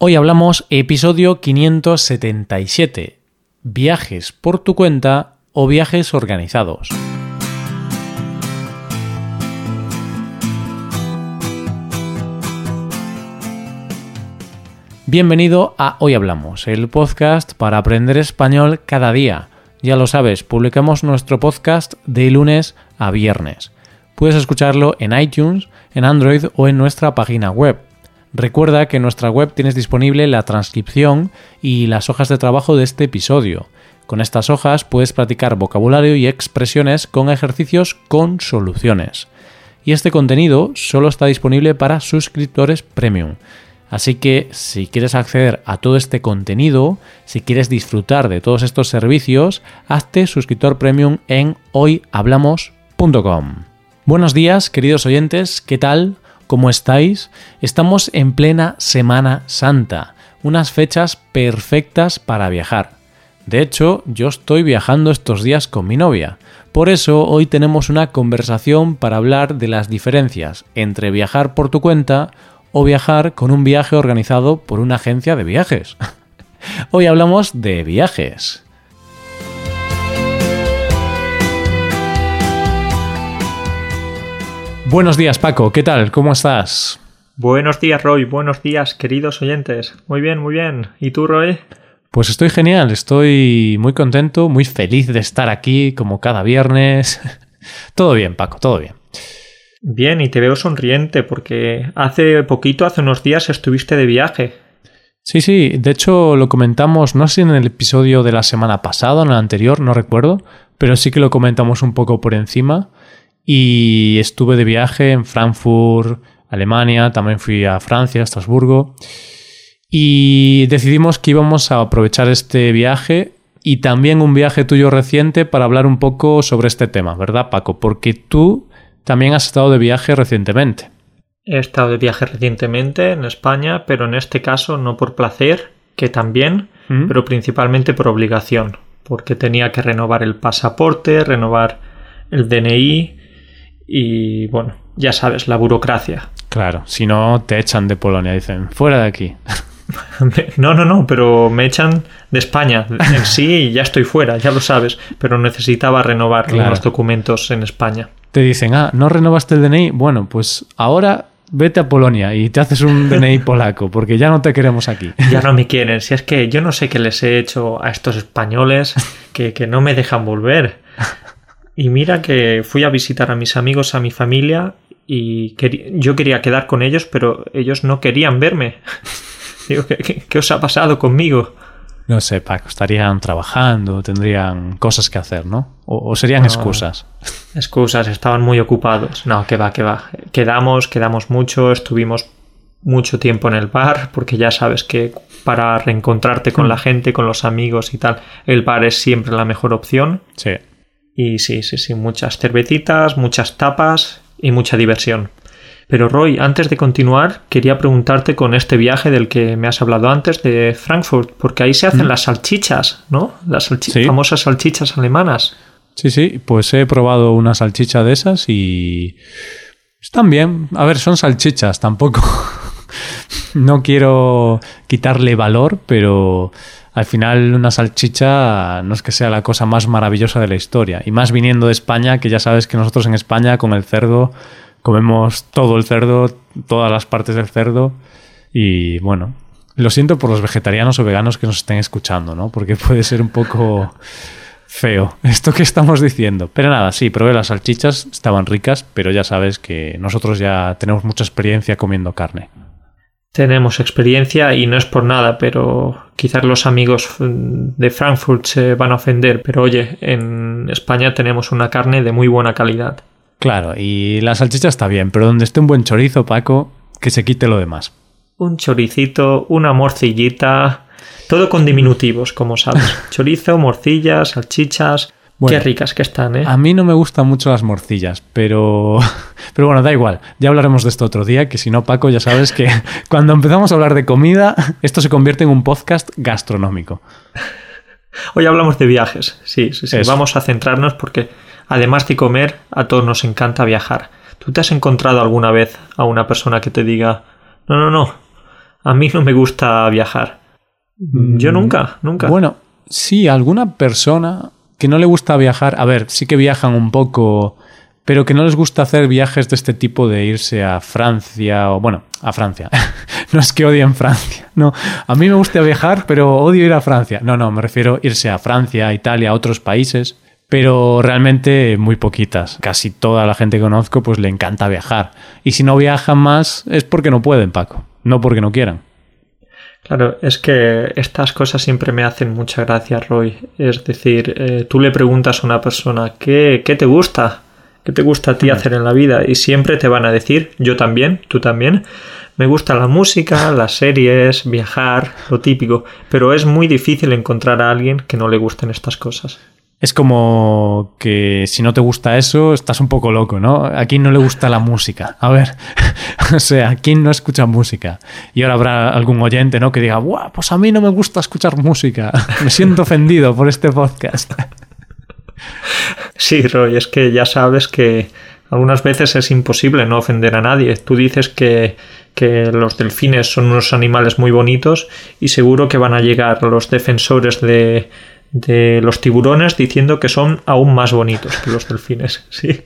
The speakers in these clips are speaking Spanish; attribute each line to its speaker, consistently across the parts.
Speaker 1: Hoy hablamos episodio 577, viajes por tu cuenta o viajes organizados. Bienvenido a Hoy Hablamos, el podcast para aprender español cada día. Ya lo sabes, publicamos nuestro podcast de lunes a viernes. Puedes escucharlo en iTunes, en Android o en nuestra página web. Recuerda que en nuestra web tienes disponible la transcripción y las hojas de trabajo de este episodio. Con estas hojas puedes practicar vocabulario y expresiones con ejercicios con soluciones. Y este contenido solo está disponible para suscriptores premium. Así que si quieres acceder a todo este contenido, si quieres disfrutar de todos estos servicios, hazte suscriptor premium en hoyhablamos.com. Buenos días, queridos oyentes, ¿qué tal? ¿Cómo estáis? Estamos en plena Semana Santa, unas fechas perfectas para viajar. De hecho, yo estoy viajando estos días con mi novia. Por eso hoy tenemos una conversación para hablar de las diferencias entre viajar por tu cuenta o viajar con un viaje organizado por una agencia de viajes. Hoy hablamos de viajes. Buenos días Paco, ¿qué tal? ¿Cómo estás?
Speaker 2: Buenos días Roy, buenos días queridos oyentes. Muy bien, muy bien. ¿Y tú Roy?
Speaker 1: Pues estoy genial, estoy muy contento, muy feliz de estar aquí como cada viernes. todo bien Paco, todo bien.
Speaker 2: Bien, y te veo sonriente porque hace poquito, hace unos días, estuviste de viaje.
Speaker 1: Sí, sí, de hecho lo comentamos, no sé si en el episodio de la semana pasada o en el anterior, no recuerdo, pero sí que lo comentamos un poco por encima. Y estuve de viaje en Frankfurt, Alemania, también fui a Francia, a Estrasburgo. Y decidimos que íbamos a aprovechar este viaje y también un viaje tuyo reciente para hablar un poco sobre este tema, ¿verdad, Paco? Porque tú también has estado de viaje recientemente.
Speaker 2: He estado de viaje recientemente en España, pero en este caso no por placer, que también, ¿Mm? pero principalmente por obligación, porque tenía que renovar el pasaporte, renovar el DNI y bueno, ya sabes, la burocracia.
Speaker 1: Claro, si no te echan de Polonia, dicen, fuera de aquí.
Speaker 2: No, no, no, pero me echan de España. En sí ya estoy fuera, ya lo sabes, pero necesitaba renovar los documentos en España
Speaker 1: te dicen, ah, no renovaste el DNI, bueno, pues ahora vete a Polonia y te haces un DNI polaco, porque ya no te queremos aquí.
Speaker 2: Ya no me quieren. Si es que yo no sé qué les he hecho a estos españoles que, que no me dejan volver. Y mira que fui a visitar a mis amigos, a mi familia, y yo quería quedar con ellos, pero ellos no querían verme. Digo, ¿qué, qué os ha pasado conmigo?
Speaker 1: No sé, Paco, estarían trabajando, tendrían cosas que hacer, ¿no? O, serían excusas.
Speaker 2: Excusas, estaban muy ocupados. No, que va, que va. Quedamos, quedamos mucho, estuvimos mucho tiempo en el bar, porque ya sabes que para reencontrarte con la mm. gente, con los amigos y tal, el bar es siempre la mejor opción.
Speaker 1: Sí.
Speaker 2: Y sí, sí, sí, muchas cervecitas, muchas tapas y mucha diversión. Pero Roy, antes de continuar, quería preguntarte con este viaje del que me has hablado antes de Frankfurt, porque ahí se hacen mm. las salchichas, ¿no? Las famosas salchichas alemanas.
Speaker 1: Sí, sí, pues he probado una salchicha de esas y están bien. A ver, son salchichas, tampoco. no quiero quitarle valor, pero al final una salchicha no es que sea la cosa más maravillosa de la historia. Y más viniendo de España, que ya sabes que nosotros en España con el cerdo comemos todo el cerdo, todas las partes del cerdo y bueno, lo siento por los vegetarianos o veganos que nos estén escuchando, ¿no? Porque puede ser un poco feo esto que estamos diciendo. Pero nada, sí, probé las salchichas, estaban ricas, pero ya sabes que nosotros ya tenemos mucha experiencia comiendo carne.
Speaker 2: Tenemos experiencia y no es por nada, pero quizás los amigos de Frankfurt se van a ofender, pero oye, en España tenemos una carne de muy buena calidad.
Speaker 1: Claro, y la salchicha está bien, pero donde esté un buen chorizo, Paco, que se quite lo demás.
Speaker 2: Un choricito, una morcillita, todo con diminutivos, como sabes. Chorizo, morcillas, salchichas. Qué ricas que están, ¿eh?
Speaker 1: A mí no me gustan mucho las morcillas, pero. Pero bueno, da igual. Ya hablaremos de esto otro día, que si no, Paco, ya sabes que cuando empezamos a hablar de comida, esto se convierte en un podcast gastronómico.
Speaker 2: Hoy hablamos de viajes, sí, sí, sí. Vamos a centrarnos porque Además de comer, a todos nos encanta viajar. ¿Tú te has encontrado alguna vez a una persona que te diga, no, no, no, A mí no me gusta viajar. Yo nunca, nunca.
Speaker 1: Bueno, sí, alguna persona que no le gusta viajar, a ver, sí que viajan un poco, pero que no les gusta hacer viajes de este tipo de irse a Francia o, bueno, a Francia. no es que odien Francia, no. A mí me gusta viajar, pero odio ir a Francia. No, no, me refiero a irse a Francia, a Italia, a otros países pero realmente muy poquitas. Casi toda la gente que conozco pues le encanta viajar. Y si no viajan más es porque no pueden, Paco, no porque no quieran.
Speaker 2: Claro, es que estas cosas siempre me hacen mucha gracia, Roy. Es decir, eh, tú le preguntas a una persona, ¿qué, ¿qué te gusta? ¿Qué te gusta a ti hacer en la vida? Y siempre te van a decir, yo también, tú también, me gusta la música, las series, viajar, lo típico, pero es muy difícil encontrar a alguien que no le gusten estas cosas.
Speaker 1: Es como que si no te gusta eso, estás un poco loco, ¿no? A quién no le gusta la música. A ver, o sea, ¿a quién no escucha música? Y ahora habrá algún oyente, ¿no? Que diga, ¡buah! Pues a mí no me gusta escuchar música. Me siento ofendido por este podcast.
Speaker 2: Sí, Roy, es que ya sabes que algunas veces es imposible no ofender a nadie. Tú dices que, que los delfines son unos animales muy bonitos y seguro que van a llegar los defensores de de los tiburones diciendo que son aún más bonitos que los delfines. Sí.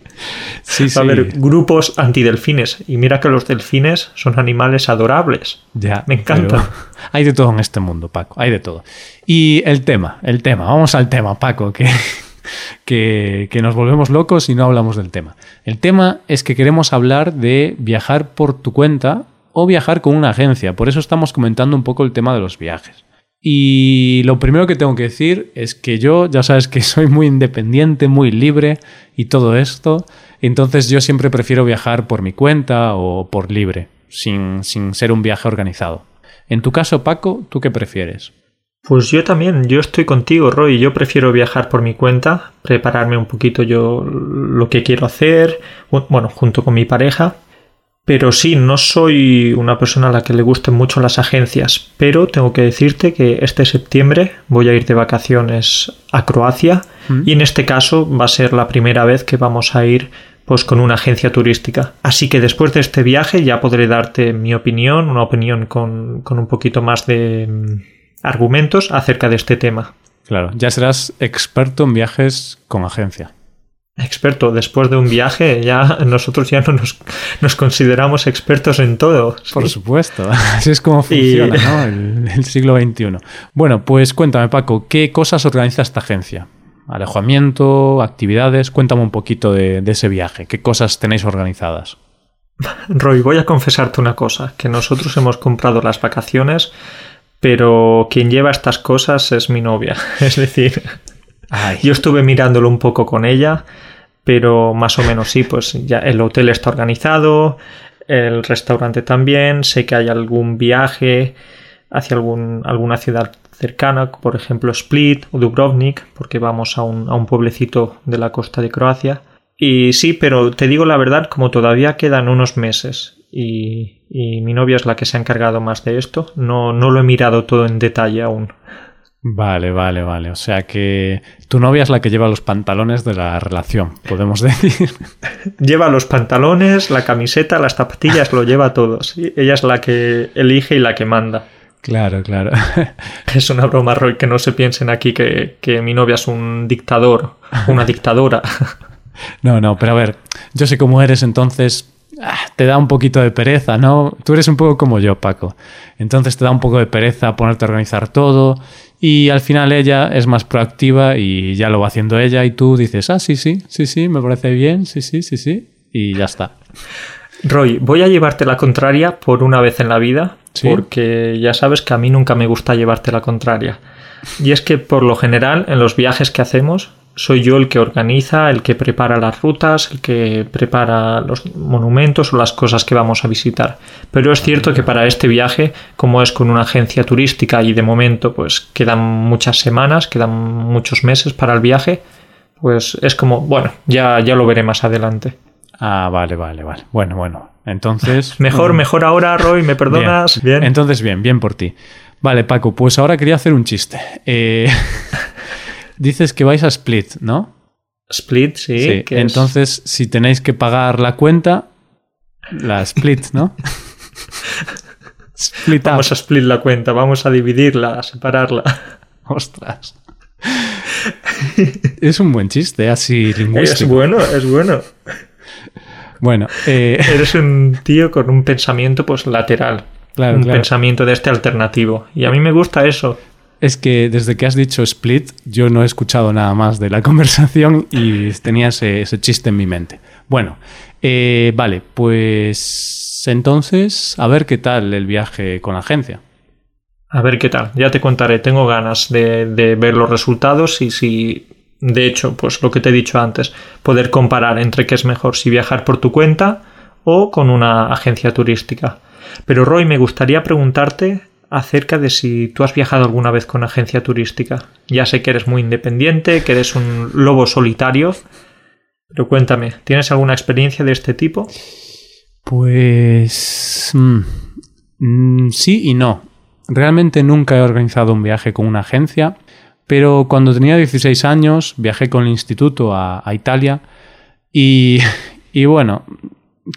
Speaker 1: Sí,
Speaker 2: Va a haber grupos antidelfines. Y mira que los delfines son animales adorables.
Speaker 1: Ya.
Speaker 2: Me encanta.
Speaker 1: Hay de todo en este mundo, Paco. Hay de todo. Y el tema, el tema. Vamos al tema, Paco, que, que, que nos volvemos locos y no hablamos del tema. El tema es que queremos hablar de viajar por tu cuenta o viajar con una agencia. Por eso estamos comentando un poco el tema de los viajes. Y lo primero que tengo que decir es que yo, ya sabes que soy muy independiente, muy libre y todo esto, entonces yo siempre prefiero viajar por mi cuenta o por libre, sin, sin ser un viaje organizado. En tu caso, Paco, ¿tú qué prefieres?
Speaker 2: Pues yo también, yo estoy contigo, Roy. Yo prefiero viajar por mi cuenta, prepararme un poquito yo lo que quiero hacer, bueno, junto con mi pareja, pero sí, no soy una persona a la que le gusten mucho las agencias, pero tengo que decirte que este septiembre voy a ir de vacaciones a Croacia
Speaker 1: Mm.
Speaker 2: y en este caso va a ser la primera vez que vamos a ir pues con una agencia turística. Así que después de este viaje ya podré darte mi opinión, una opinión con, con un poquito más de mm, argumentos acerca de este tema.
Speaker 1: Claro, ya serás experto en viajes con agencia.
Speaker 2: Experto, después de un viaje ya nosotros ya no nos, nos consideramos expertos en todo.
Speaker 1: Por supuesto, así es como funciona
Speaker 2: Y-
Speaker 1: ¿no? el, el siglo XXI. Bueno, pues cuéntame, Paco, ¿qué cosas organiza esta agencia? Alojamiento, actividades, cuéntame un poquito de, de ese viaje. ¿Qué cosas tenéis organizadas?
Speaker 2: Roy, voy a confesarte una cosa, que nosotros hemos comprado las vacaciones, pero quien lleva estas cosas es mi novia. Es decir, yo estuve mirándolo un poco con ella, pero más o menos sí, pues ya el hotel está organizado, el restaurante también, sé que hay algún viaje hacia algún, alguna ciudad cercana, por ejemplo Split o Dubrovnik, porque vamos a un, a un pueblecito de la costa de Croacia. Y sí, pero te digo la verdad, como todavía quedan unos meses y, y mi novia es la que se ha encargado más de esto, no, no lo he mirado todo en detalle aún.
Speaker 1: Vale, vale, vale. O sea que tu novia es la que lleva los pantalones de la relación, podemos decir.
Speaker 2: Lleva los pantalones, la camiseta, las zapatillas, lo lleva todo. ¿sí? Ella es la que elige y la que manda.
Speaker 1: Claro, claro.
Speaker 2: Es una broma, Roy, que no se piensen aquí que, que mi novia es un dictador, una dictadora.
Speaker 1: No, no, pero a ver, yo sé cómo eres, entonces ah, te da un poquito de pereza, ¿no? Tú eres un poco como yo, Paco. Entonces te da un poco de pereza ponerte a organizar todo y al final ella es más proactiva y ya lo va haciendo ella y tú dices, ah, sí, sí, sí, sí, me parece bien, sí, sí, sí, sí, y ya está.
Speaker 2: Roy, voy a llevarte la contraria por una vez en la vida,
Speaker 1: ¿Sí?
Speaker 2: porque ya sabes que a mí nunca me gusta llevarte la contraria. Y es que por lo general en los viajes que hacemos soy yo el que organiza, el que prepara las rutas, el que prepara los monumentos o las cosas que vamos a visitar. Pero es cierto que para este viaje, como es con una agencia turística y de momento pues quedan muchas semanas, quedan muchos meses para el viaje, pues es como, bueno, ya, ya lo veré más adelante.
Speaker 1: Ah, vale, vale, vale. Bueno, bueno. Entonces...
Speaker 2: Mejor,
Speaker 1: mm,
Speaker 2: mejor ahora, Roy, ¿me perdonas? Bien.
Speaker 1: Entonces, bien, bien por ti. Vale, Paco, pues ahora quería hacer un chiste. Eh, dices que vais a Split, ¿no?
Speaker 2: Split, sí.
Speaker 1: Sí,
Speaker 2: que es-
Speaker 1: entonces si tenéis que pagar la cuenta, la split, ¿no? Split up.
Speaker 2: Vamos a split la cuenta, vamos a dividirla, a separarla.
Speaker 1: Ostras. es un buen chiste, así
Speaker 2: Es
Speaker 1: lingüístico.
Speaker 2: bueno, es bueno.
Speaker 1: Bueno, eh,
Speaker 2: Eres un tío con un pensamiento pues lateral.
Speaker 1: Claro,
Speaker 2: un
Speaker 1: claro.
Speaker 2: pensamiento de este alternativo. Y a mí me gusta eso.
Speaker 1: Es que desde que has dicho split, yo no he escuchado nada más de la conversación y tenía ese, chiste en mi mente. Bueno, eh, vale, pues entonces, a ver qué tal el viaje con la agencia.
Speaker 2: A ver qué tal. Ya te contaré. Tengo ganas de, de ver los resultados y si, de hecho, pues lo que te he dicho antes, poder comparar entre qué es mejor, si viajar por tu cuenta o con una agencia turística. Pero Roy, me gustaría preguntarte acerca de si tú has viajado alguna vez con agencia turística. Ya sé que eres muy independiente, que eres un lobo solitario, pero cuéntame, ¿tienes alguna experiencia de este tipo?
Speaker 1: Pues... mm, mm, sí y no. Realmente nunca he organizado un viaje con una agencia, pero cuando tenía 16 años viajé con el instituto a, Italia y bueno,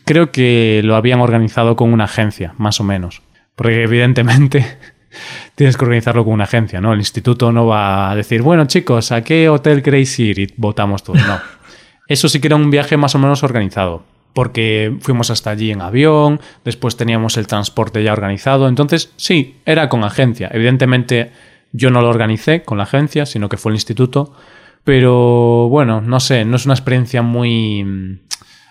Speaker 1: creo que lo habían organizado con una agencia, más o menos. Porque evidentemente tienes que organizarlo con una agencia, ¿no? El instituto no va a decir, bueno chicos, ¿a qué hotel queréis ir? Y votamos todos. No. Eso sí que era un viaje más o menos organizado, porque fuimos hasta allí en avión, después teníamos el transporte ya organizado, entonces sí, era con agencia. Evidentemente yo no lo organicé con la agencia, sino que fue el instituto, pero bueno, no sé, no es una experiencia muy mm,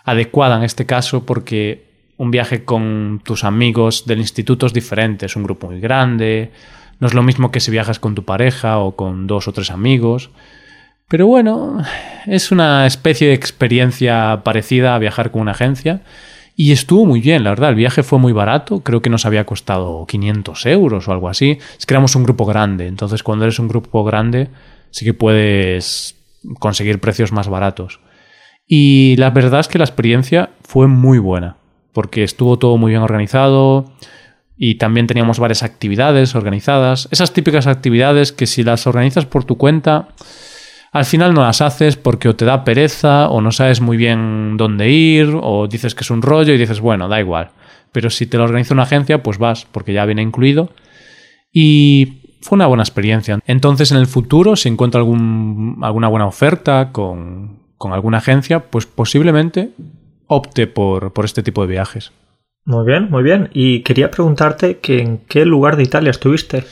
Speaker 1: adecuada en este caso porque un viaje con tus amigos del instituto es diferente, es un grupo muy grande, no es lo mismo que si viajas con tu pareja o con dos o tres amigos. Pero bueno, es una especie de experiencia parecida a viajar con una agencia. Y estuvo muy bien, la verdad. El viaje fue muy barato. Creo que nos había costado 500 euros o algo así. Es que éramos un grupo grande. Entonces, cuando eres un grupo grande, sí que puedes conseguir precios más baratos. Y la verdad es que la experiencia fue muy buena. Porque estuvo todo muy bien organizado. Y también teníamos varias actividades organizadas. Esas típicas actividades que si las organizas por tu cuenta al final no las haces porque o te da pereza o no sabes muy bien dónde ir o dices que es un rollo y dices, bueno, da igual. Pero si te lo organiza una agencia, pues vas porque ya viene incluido. Y fue una buena experiencia. Entonces en el futuro, si encuentro algún, alguna buena oferta con, con alguna agencia, pues posiblemente opte por, por este tipo de viajes.
Speaker 2: Muy bien, muy bien. Y quería preguntarte que en qué lugar de Italia estuviste.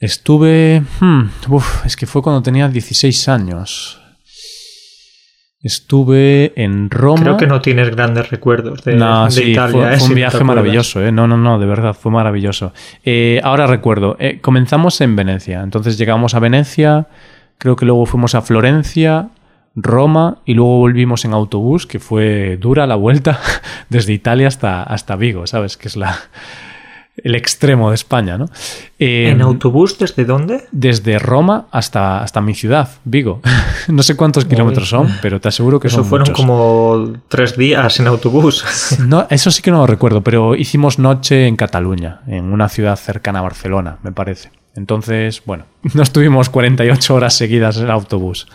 Speaker 1: Estuve... hmm, uf, es que fue cuando tenía 16 años. Estuve en Roma.
Speaker 2: Creo que no tienes grandes recuerdos de,
Speaker 1: no,
Speaker 2: de
Speaker 1: sí,
Speaker 2: Italia.
Speaker 1: fue,
Speaker 2: ¿eh?
Speaker 1: fue
Speaker 2: Si
Speaker 1: un viaje maravilloso, ¿eh? No, no, no, de verdad, fue maravilloso. Eh, ahora recuerdo, eh, comenzamos en Venecia, entonces llegamos a Venecia, creo que luego fuimos a Florencia, Roma y luego volvimos en autobús, que fue dura la vuelta desde Italia hasta, hasta Vigo, ¿sabes? Que es la, el extremo de España, ¿no? Eh,
Speaker 2: ¿En autobús desde dónde?
Speaker 1: desde Roma hasta, hasta mi ciudad, Vigo. no sé cuántos kilómetros son, pero te aseguro que
Speaker 2: Eso
Speaker 1: son
Speaker 2: fueron
Speaker 1: muchos.
Speaker 2: como tres días en autobús.
Speaker 1: No, eso sí que no lo recuerdo, pero hicimos noche en Cataluña, en una ciudad cercana a Barcelona, me parece. Entonces, bueno, no estuvimos 48 horas seguidas en autobús.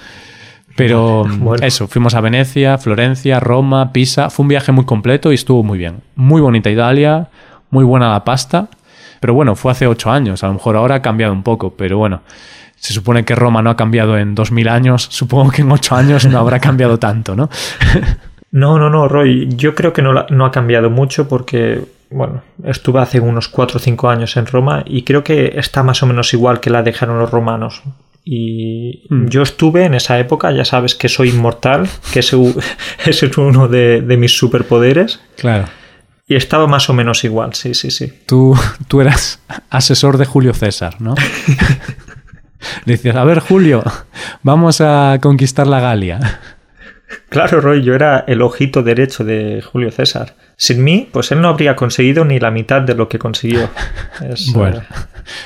Speaker 1: Pero
Speaker 2: Bueno.
Speaker 1: eso, fuimos a Venecia, Florencia, Roma, Pisa. Fue un viaje muy completo y estuvo muy bien. Muy bonita Italia, muy buena la pasta. Pero bueno, fue hace ocho años. A lo mejor ahora ha cambiado un poco, pero bueno. Se supone que Roma no ha cambiado en 2000 años. Supongo que en ocho años no habrá cambiado tanto, ¿no?
Speaker 2: No, no, no, Roy. Yo creo que no, ha cambiado mucho porque, bueno, estuve hace unos 4 o 5 años en Roma y creo que está más o menos igual que la dejaron los romanos. Y
Speaker 1: Mm.
Speaker 2: yo estuve en esa época, ya sabes que soy inmortal, que ese, ese es uno de, de mis superpoderes.
Speaker 1: Claro.
Speaker 2: Y estaba más o menos igual, sí, sí, sí.
Speaker 1: Tú, tú eras asesor de Julio César, ¿no? Le decías, a ver, Julio, vamos a conquistar la Galia.
Speaker 2: Claro, Roy, yo era el ojito derecho de Julio César. Sin mí, pues él no habría conseguido ni la mitad de lo que consiguió. Es,
Speaker 1: Bueno,
Speaker 2: eh,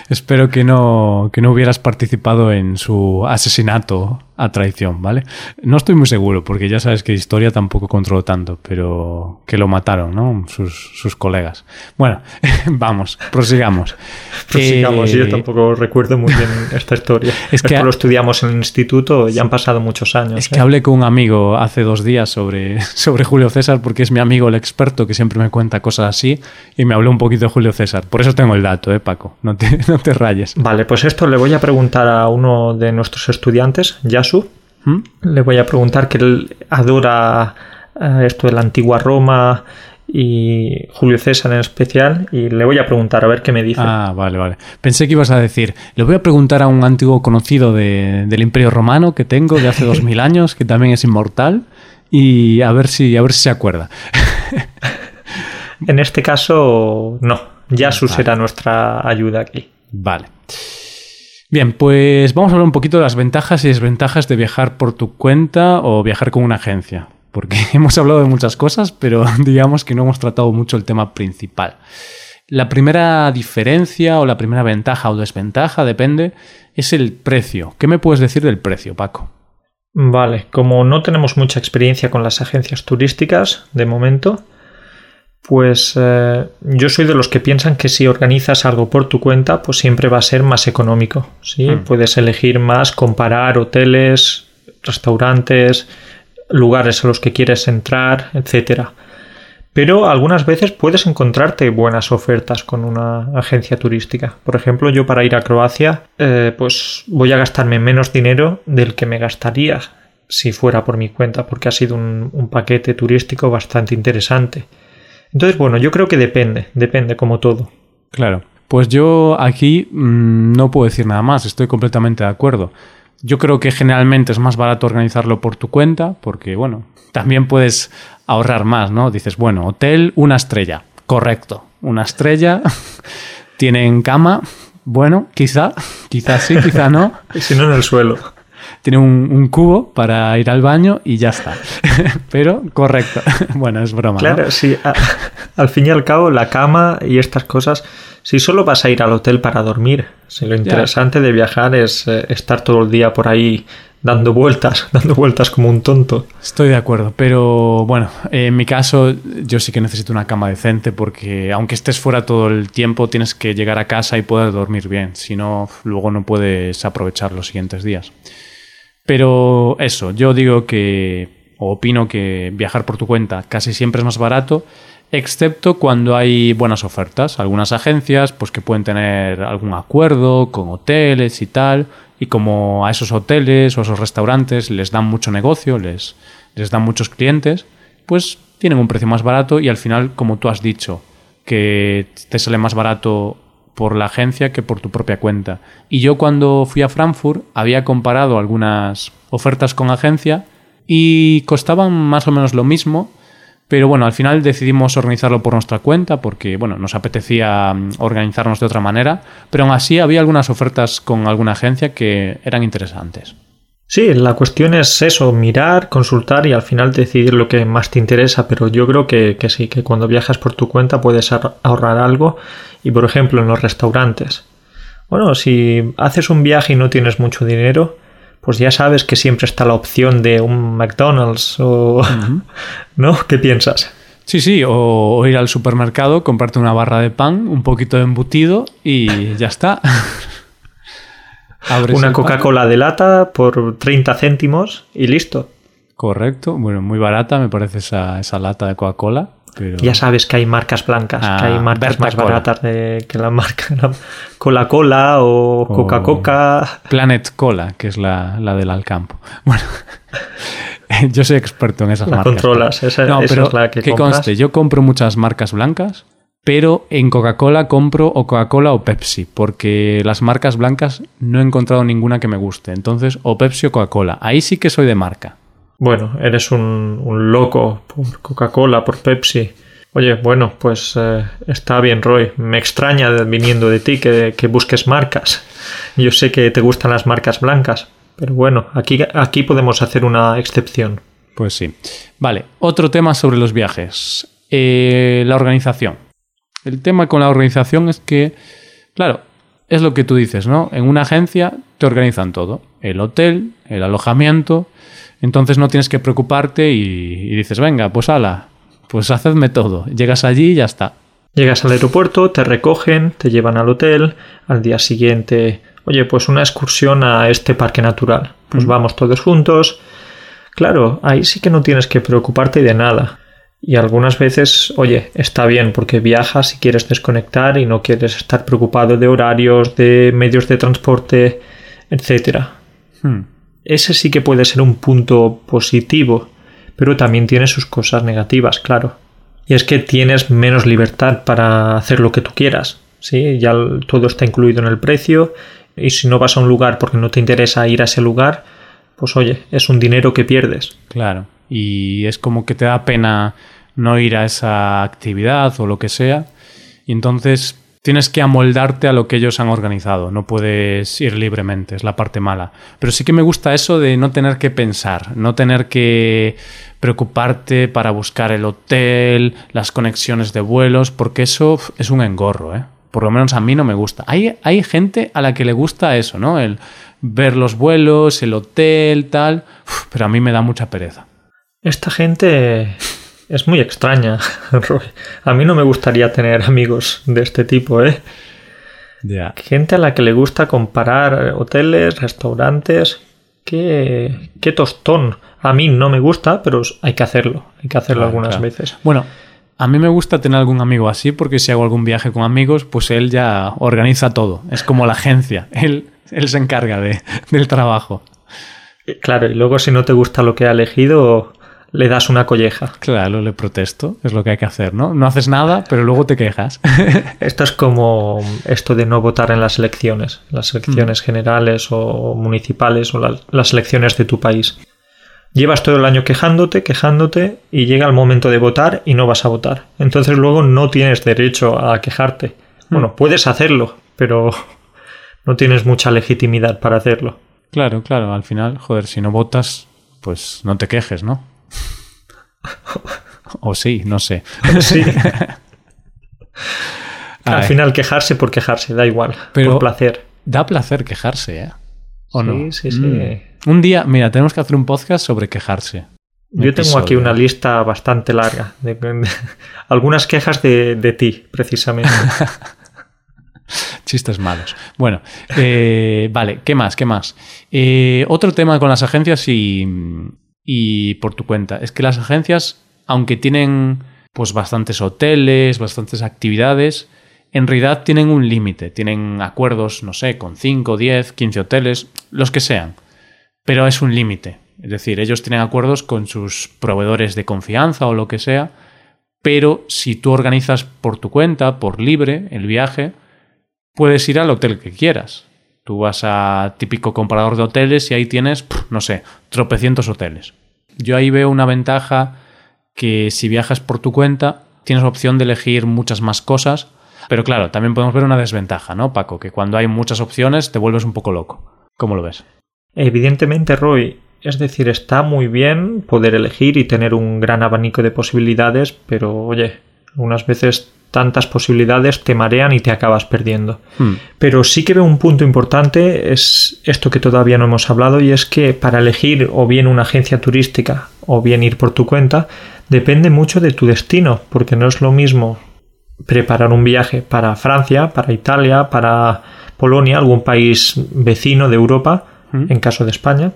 Speaker 1: espero que no, que no hubieras participado en su asesinato a traición, ¿vale? No estoy muy seguro, porque ya sabes que historia tampoco controlo tanto, pero que lo mataron, ¿no? Sus, sus colegas. Bueno, vamos, prosigamos.
Speaker 2: prosigamos, yo eh, tampoco recuerdo muy bien esta historia. Es que lo estudiamos en el instituto, ya han pasado muchos años.
Speaker 1: Es que ¿eh? hablé con un amigo hace dos días sobre, sobre Julio César, porque es mi amigo el experto que siempre me cuenta cosas así, y me habló un poquito de Julio César. Por eso tengo el dato, ¿eh, Paco? No te, no te rayes.
Speaker 2: Vale, pues esto le voy a preguntar a uno de nuestros estudiantes, ya ¿Mm? Le voy a preguntar que él adora eh, esto de la antigua Roma y Julio César en especial y le voy a preguntar a ver qué me dice.
Speaker 1: Ah, vale, vale. Pensé que ibas a decir, le voy a preguntar a un antiguo conocido del Imperio Romano que tengo de hace dos mil años, que también es inmortal, y a ver si, a ver si se acuerda.
Speaker 2: en este caso, no. Yasu será nuestra ayuda aquí.
Speaker 1: Vale. Bien, pues vamos a hablar un poquito de las ventajas y desventajas de viajar por tu cuenta o viajar con una agencia. Porque hemos hablado de muchas cosas, pero digamos que no hemos tratado mucho el tema principal. La primera diferencia o la primera ventaja o desventaja, depende, es el precio. ¿Qué me puedes decir del precio, Paco?
Speaker 2: Vale, como no tenemos mucha experiencia con las agencias turísticas de momento, pues eh, yo soy de los que piensan que si organizas algo por tu cuenta, pues siempre va a ser más económico. ¿sí? Hmm. Puedes elegir más, comparar hoteles, restaurantes, lugares a los que quieres entrar, etcétera. Pero algunas veces puedes encontrarte buenas ofertas con una agencia turística. Por ejemplo, yo para ir a Croacia, eh, pues voy a gastarme menos dinero del que me gastaría si fuera por mi cuenta, porque ha sido un paquete turístico bastante interesante. Entonces, bueno, yo creo que depende, depende como todo.
Speaker 1: Claro. Pues yo aquí mm, no puedo decir nada más, estoy completamente de acuerdo. Yo creo que generalmente es más barato organizarlo por tu cuenta, porque, bueno, también puedes ahorrar más, ¿no? Dices, bueno, hotel, una estrella. Correcto, una estrella. Tienen cama. Bueno, quizá, quizá sí, quizá no.
Speaker 2: y si no en el suelo
Speaker 1: tiene un, cubo para ir al baño y ya está. Pero correcto. bueno, es broma.
Speaker 2: Claro, sí. al fin y al cabo, la cama y estas cosas, si solo vas a ir al hotel para dormir, si lo interesante de viajar es eh, estar todo el día por ahí dando vueltas, dando vueltas como un tonto.
Speaker 1: Estoy de acuerdo, pero bueno, en mi caso yo sí que necesito una cama decente porque aunque estés fuera todo el tiempo tienes que llegar a casa y poder dormir bien, si no luego no puedes aprovechar los siguientes días. Pero eso, yo digo que, o opino que viajar por tu cuenta casi siempre es más barato, excepto cuando hay buenas ofertas. Algunas agencias, pues que pueden tener algún acuerdo con hoteles y tal, y como a esos hoteles o a esos restaurantes les dan mucho negocio, les, les dan muchos clientes, pues tienen un precio más barato y al final, como tú has dicho, que te sale más barato por la agencia que por tu propia cuenta. Y yo cuando fui a Frankfurt había comparado algunas ofertas con agencia y costaban más o menos lo mismo, pero bueno, al final decidimos organizarlo por nuestra cuenta porque, bueno, nos apetecía mm, organizarnos de otra manera, pero aún así había algunas ofertas con alguna agencia que eran interesantes.
Speaker 2: Sí, la cuestión es eso, mirar, consultar y al final decidir lo que más te interesa, pero yo creo que, sí, que cuando viajas por tu cuenta puedes ahorrar algo y por ejemplo en los restaurantes. Bueno, si haces un viaje y no tienes mucho dinero, pues ya sabes que siempre está la opción de un McDonald's o... ¿No? ¿Qué piensas?
Speaker 1: Sí, sí, o, ir al supermercado, comprarte una barra de pan, un poquito de embutido y ya está.
Speaker 2: Una Coca-Cola de lata por 30 céntimos y listo.
Speaker 1: Correcto, bueno, muy barata me parece esa, esa lata de Coca-Cola. Pero...
Speaker 2: Ya sabes que hay marcas blancas, que hay ah, marcas más baratas de, que la marca Cola-Cola o Coca-Coca.
Speaker 1: Planet Cola, que es la, la del Alcampo. Bueno, yo soy experto en esas
Speaker 2: la
Speaker 1: marcas.
Speaker 2: controlas, esa, no, pero es la que, que conste,
Speaker 1: yo compro muchas marcas blancas pero en Coca-Cola compro o Coca-Cola o Pepsi, porque las marcas blancas no he encontrado ninguna que me guste. Entonces, o Pepsi o Coca-Cola. Ahí sí que soy de marca.
Speaker 2: Bueno, eres un, loco por Coca-Cola, por Pepsi. Oye, bueno, pues eh, está bien, Roy. Me extraña viniendo de ti que, que, busques marcas. Yo sé que te gustan las marcas blancas, pero bueno, aquí, aquí podemos hacer una excepción.
Speaker 1: Pues sí. Vale, otro tema sobre los viajes. Eh, la organización. El tema con la organización es que, claro, es lo que tú dices, ¿no? En una agencia te organizan todo, el hotel, el alojamiento, entonces no tienes que preocuparte y, dices, venga, pues ala, pues hacedme todo. Llegas allí y ya está.
Speaker 2: Llegas al aeropuerto, te recogen, te llevan al hotel, al día siguiente, oye, pues una excursión a este parque natural. Pues vamos todos juntos. Claro, ahí sí que no tienes que preocuparte de nada. Y algunas veces, oye, está bien porque viajas y quieres desconectar y no quieres estar preocupado de horarios, de medios de transporte, etc. Hmm. Ese sí que puede ser un punto positivo, pero también tiene sus cosas negativas, claro. Y es que tienes menos libertad para hacer lo que tú quieras. ¿sí? Ya todo está incluido en el precio y si no vas a un lugar porque no te interesa ir a ese lugar, pues oye, es un dinero que pierdes.
Speaker 1: Claro y es como que te da pena no ir a esa actividad o lo que sea. Y entonces tienes que amoldarte a lo que ellos han organizado, no puedes ir libremente, es la parte mala. Pero sí que me gusta eso de no tener que pensar, no tener que preocuparte para buscar el hotel, las conexiones de vuelos, porque eso es un engorro, ¿eh? Por lo menos a mí no me gusta. Hay, hay gente a la que le gusta eso, ¿no? El ver los vuelos, el hotel, tal, pero a mí me da mucha pereza.
Speaker 2: Esta gente es muy extraña, A mí no me gustaría tener amigos de este tipo, ¿eh? Gente a la que le gusta comparar hoteles, restaurantes. Qué, qué tostón. A mí no me gusta, pero hay que hacerlo. Hay que hacerlo algunas veces.
Speaker 1: Bueno, a mí me gusta tener algún amigo así porque si hago algún viaje con amigos, pues él ya organiza todo. Es como la agencia. Él, él se encarga de, del trabajo.
Speaker 2: Claro, y luego si no te gusta lo que ha elegido, le das una colleja.
Speaker 1: Claro, le protesto, es lo que hay que hacer, ¿no? No haces nada, pero luego te quejas.
Speaker 2: esto es como esto de no votar en las elecciones, las elecciones mm. generales o municipales o las elecciones de tu país. Llevas todo el año quejándote, quejándote y llega el momento de votar y no vas a votar. Entonces luego no tienes derecho a quejarte. Mm. Bueno, puedes hacerlo, pero no tienes mucha legitimidad para hacerlo.
Speaker 1: Claro, claro, al final, joder, si no votas, pues no te quejes, ¿no? O sí, no sé.
Speaker 2: Sí. Al final quejarse por quejarse, da igual. Pero por placer.
Speaker 1: Da placer quejarse, ¿eh? ¿O
Speaker 2: sí, Sí, sí,
Speaker 1: mm. Un día, mira, tenemos que hacer un podcast sobre quejarse.
Speaker 2: Yo tengo aquí una lista bastante larga. De, algunas quejas de, ti, precisamente.
Speaker 1: Chistes malos. Bueno, eh, vale, ¿qué más? ¿Qué más? Eh, otro tema con las agencias y, y por tu cuenta. Es que las agencias, aunque tienen pues bastantes hoteles, bastantes actividades, en realidad tienen un límite, tienen acuerdos, no sé, con 5, 10, 15 hoteles, los que sean. Pero es un límite. Es decir, ellos tienen acuerdos con sus proveedores de confianza o lo que sea, pero si tú organizas por tu cuenta, por libre, el viaje, puedes ir al hotel que quieras. Tú vas a típico comparador de hoteles y ahí tienes, no sé, tropecientos hoteles. Yo ahí veo una ventaja que si viajas por tu cuenta tienes opción de elegir muchas más cosas, pero claro, también podemos ver una desventaja, ¿no, Paco? Que cuando hay muchas opciones te vuelves un poco loco. ¿Cómo lo ves?
Speaker 2: Evidentemente, Roy, es decir, está muy bien poder elegir y tener un gran abanico de posibilidades, pero oye, algunas veces tantas posibilidades te marean y te acabas perdiendo. Hmm. Pero sí que veo un punto importante, es esto que todavía no hemos hablado, y es que para elegir o bien una agencia turística o bien ir por tu cuenta, depende mucho de tu destino, porque no es lo mismo preparar un viaje para Francia, para Italia, para Polonia, algún país vecino de Europa, hmm. en caso de España,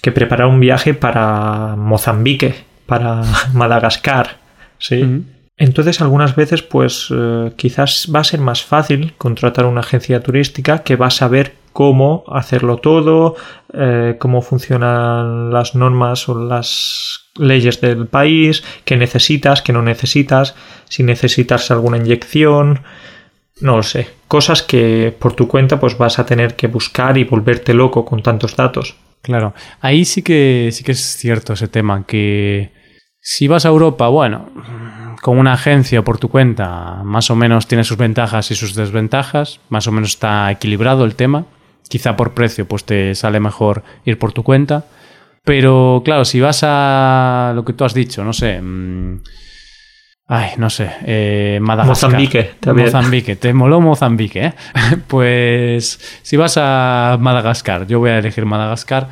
Speaker 2: que preparar un viaje para Mozambique, para Madagascar, ¿sí? Hmm. Entonces algunas veces pues eh, quizás va a ser más fácil contratar una agencia turística que va a saber cómo hacerlo todo, eh, cómo funcionan las normas o las leyes del país, qué necesitas, qué no necesitas, si necesitas alguna inyección, no lo sé, cosas que por tu cuenta pues vas a tener que buscar y volverte loco con tantos datos.
Speaker 1: Claro, ahí sí que sí que es cierto ese tema que si vas a Europa, bueno, con una agencia por tu cuenta, más o menos tiene sus ventajas y sus desventajas, más o menos está equilibrado el tema. Quizá por precio, pues te sale mejor ir por tu cuenta. Pero claro, si vas a lo que tú has dicho, no sé, mm, Ay, no sé, eh, Madagascar.
Speaker 2: Mozambique,
Speaker 1: también. Mozambique, te moló Mozambique, ¿eh? Pues si vas a Madagascar, yo voy a elegir Madagascar,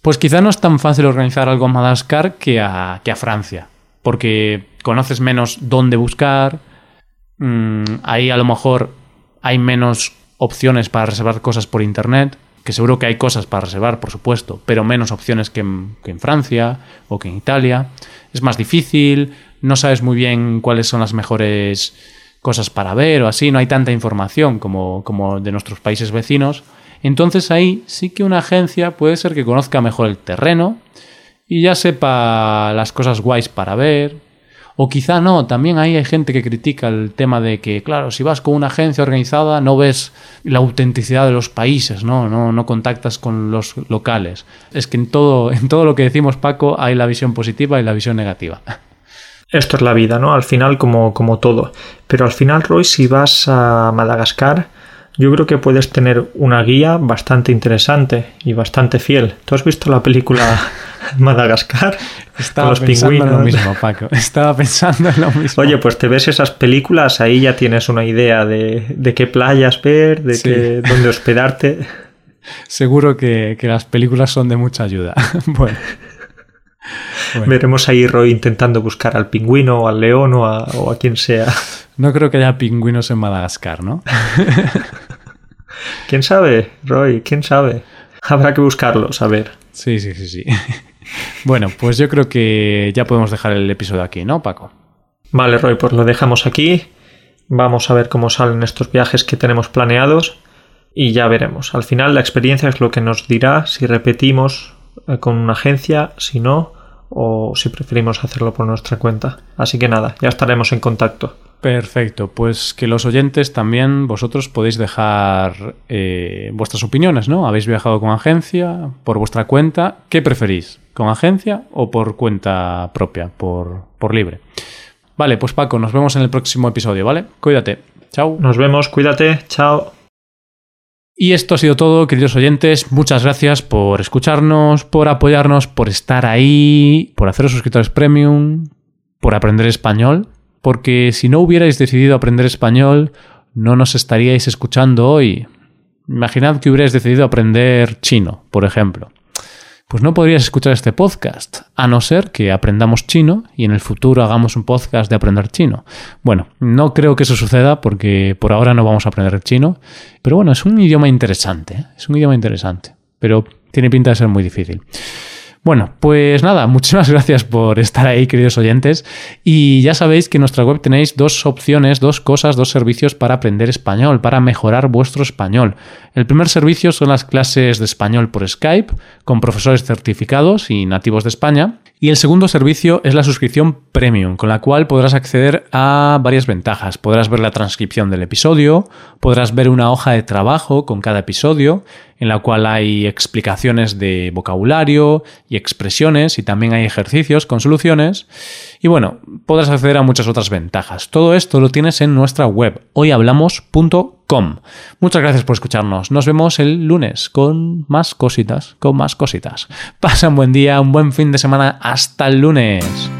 Speaker 1: pues quizá no es tan fácil organizar algo en Madagascar que a, que a Francia, porque conoces menos dónde buscar, mm, ahí a lo mejor hay menos opciones para reservar cosas por internet, que seguro que hay cosas para reservar, por supuesto, pero menos opciones que que en Francia o que en Italia. Es más difícil, no sabes muy bien cuáles son las mejores cosas para ver o así, no hay tanta información como, como de nuestros países vecinos. Entonces ahí sí que una agencia puede ser que conozca mejor el terreno y ya sepa las cosas guays para ver. O quizá no, también ahí hay gente que critica el tema de que, claro, si vas con una agencia organizada no ves la autenticidad de los países, ¿no? No, no contactas con los locales. Es que en todo, en todo lo que decimos, Paco, hay la visión positiva y la visión negativa.
Speaker 2: esto es la vida, ¿no? Al final, como, como todo. Pero al final, Roy, si vas a Madagascar, yo creo que puedes tener una guía bastante interesante y bastante fiel. ¿Tú has visto la película Madagascar?
Speaker 1: Estaba los pensando en lo mismo, Paco. Estaba pensando en lo mismo.
Speaker 2: Oye, pues te ves esas películas, ahí ya tienes una idea de, de qué playas ver, de qué, dónde hospedarte.
Speaker 1: Seguro que, que las películas son de mucha ayuda. bueno.
Speaker 2: Veremos ahí Roy intentando buscar al pingüino o al león o a, quien sea.
Speaker 1: No creo que haya pingüinos en Madagascar, ¿no?
Speaker 2: ¿Quién sabe, Roy? ¿Quién sabe? Habrá que buscarlos, a ver.
Speaker 1: Sí, sí, sí, sí. Bueno, pues yo creo que ya podemos dejar el episodio aquí, ¿no, Paco?
Speaker 2: Vale, Roy, pues lo dejamos aquí. Vamos a ver cómo salen estos viajes que tenemos planeados y ya veremos. Al final la experiencia es lo que nos dirá si repetimos eh, con una agencia, si no, o si preferimos hacerlo por nuestra cuenta. Así que nada, ya estaremos en contacto.
Speaker 1: Perfecto, pues que los oyentes también vosotros podéis dejar eh, vuestras opiniones, ¿no? ¿Habéis viajado con agencia, por vuestra cuenta? ¿Qué preferís? ¿Con agencia o por cuenta propia, por, por libre? Vale, pues Paco, nos vemos en el próximo episodio, ¿vale? Cuídate. Chao.
Speaker 2: Nos vemos, cuídate. Chao.
Speaker 1: Y esto ha sido todo, queridos oyentes. Muchas gracias por escucharnos, por apoyarnos, por estar ahí, por haceros suscriptores premium, por aprender español. Porque si no hubierais decidido aprender español, no nos estaríais escuchando hoy. Imaginad que hubierais decidido aprender chino, por ejemplo pues no podrías escuchar este podcast, a no ser que aprendamos chino y en el futuro hagamos un podcast de aprender chino. Bueno, no creo que eso suceda porque por ahora no vamos a aprender chino, pero bueno, es un idioma interesante, ¿eh? es un idioma interesante, pero tiene pinta de ser muy difícil. Bueno, pues nada, muchísimas gracias por estar ahí, queridos oyentes. Y ya sabéis que en nuestra web tenéis dos opciones, dos cosas, dos servicios para aprender español, para mejorar vuestro español. El primer servicio son las clases de español por Skype, con profesores certificados y nativos de España. Y el segundo servicio es la suscripción premium, con la cual podrás acceder a varias ventajas. Podrás ver la transcripción del episodio, podrás ver una hoja de trabajo con cada episodio, en la cual hay explicaciones de vocabulario y expresiones y también hay ejercicios con soluciones. Y bueno, podrás acceder a muchas otras ventajas. Todo esto lo tienes en nuestra web hoyhablamos.com. Muchas gracias por escucharnos. Nos vemos el lunes con más cositas, con más cositas. Pasa un buen día, un buen fin de semana. Hasta el lunes.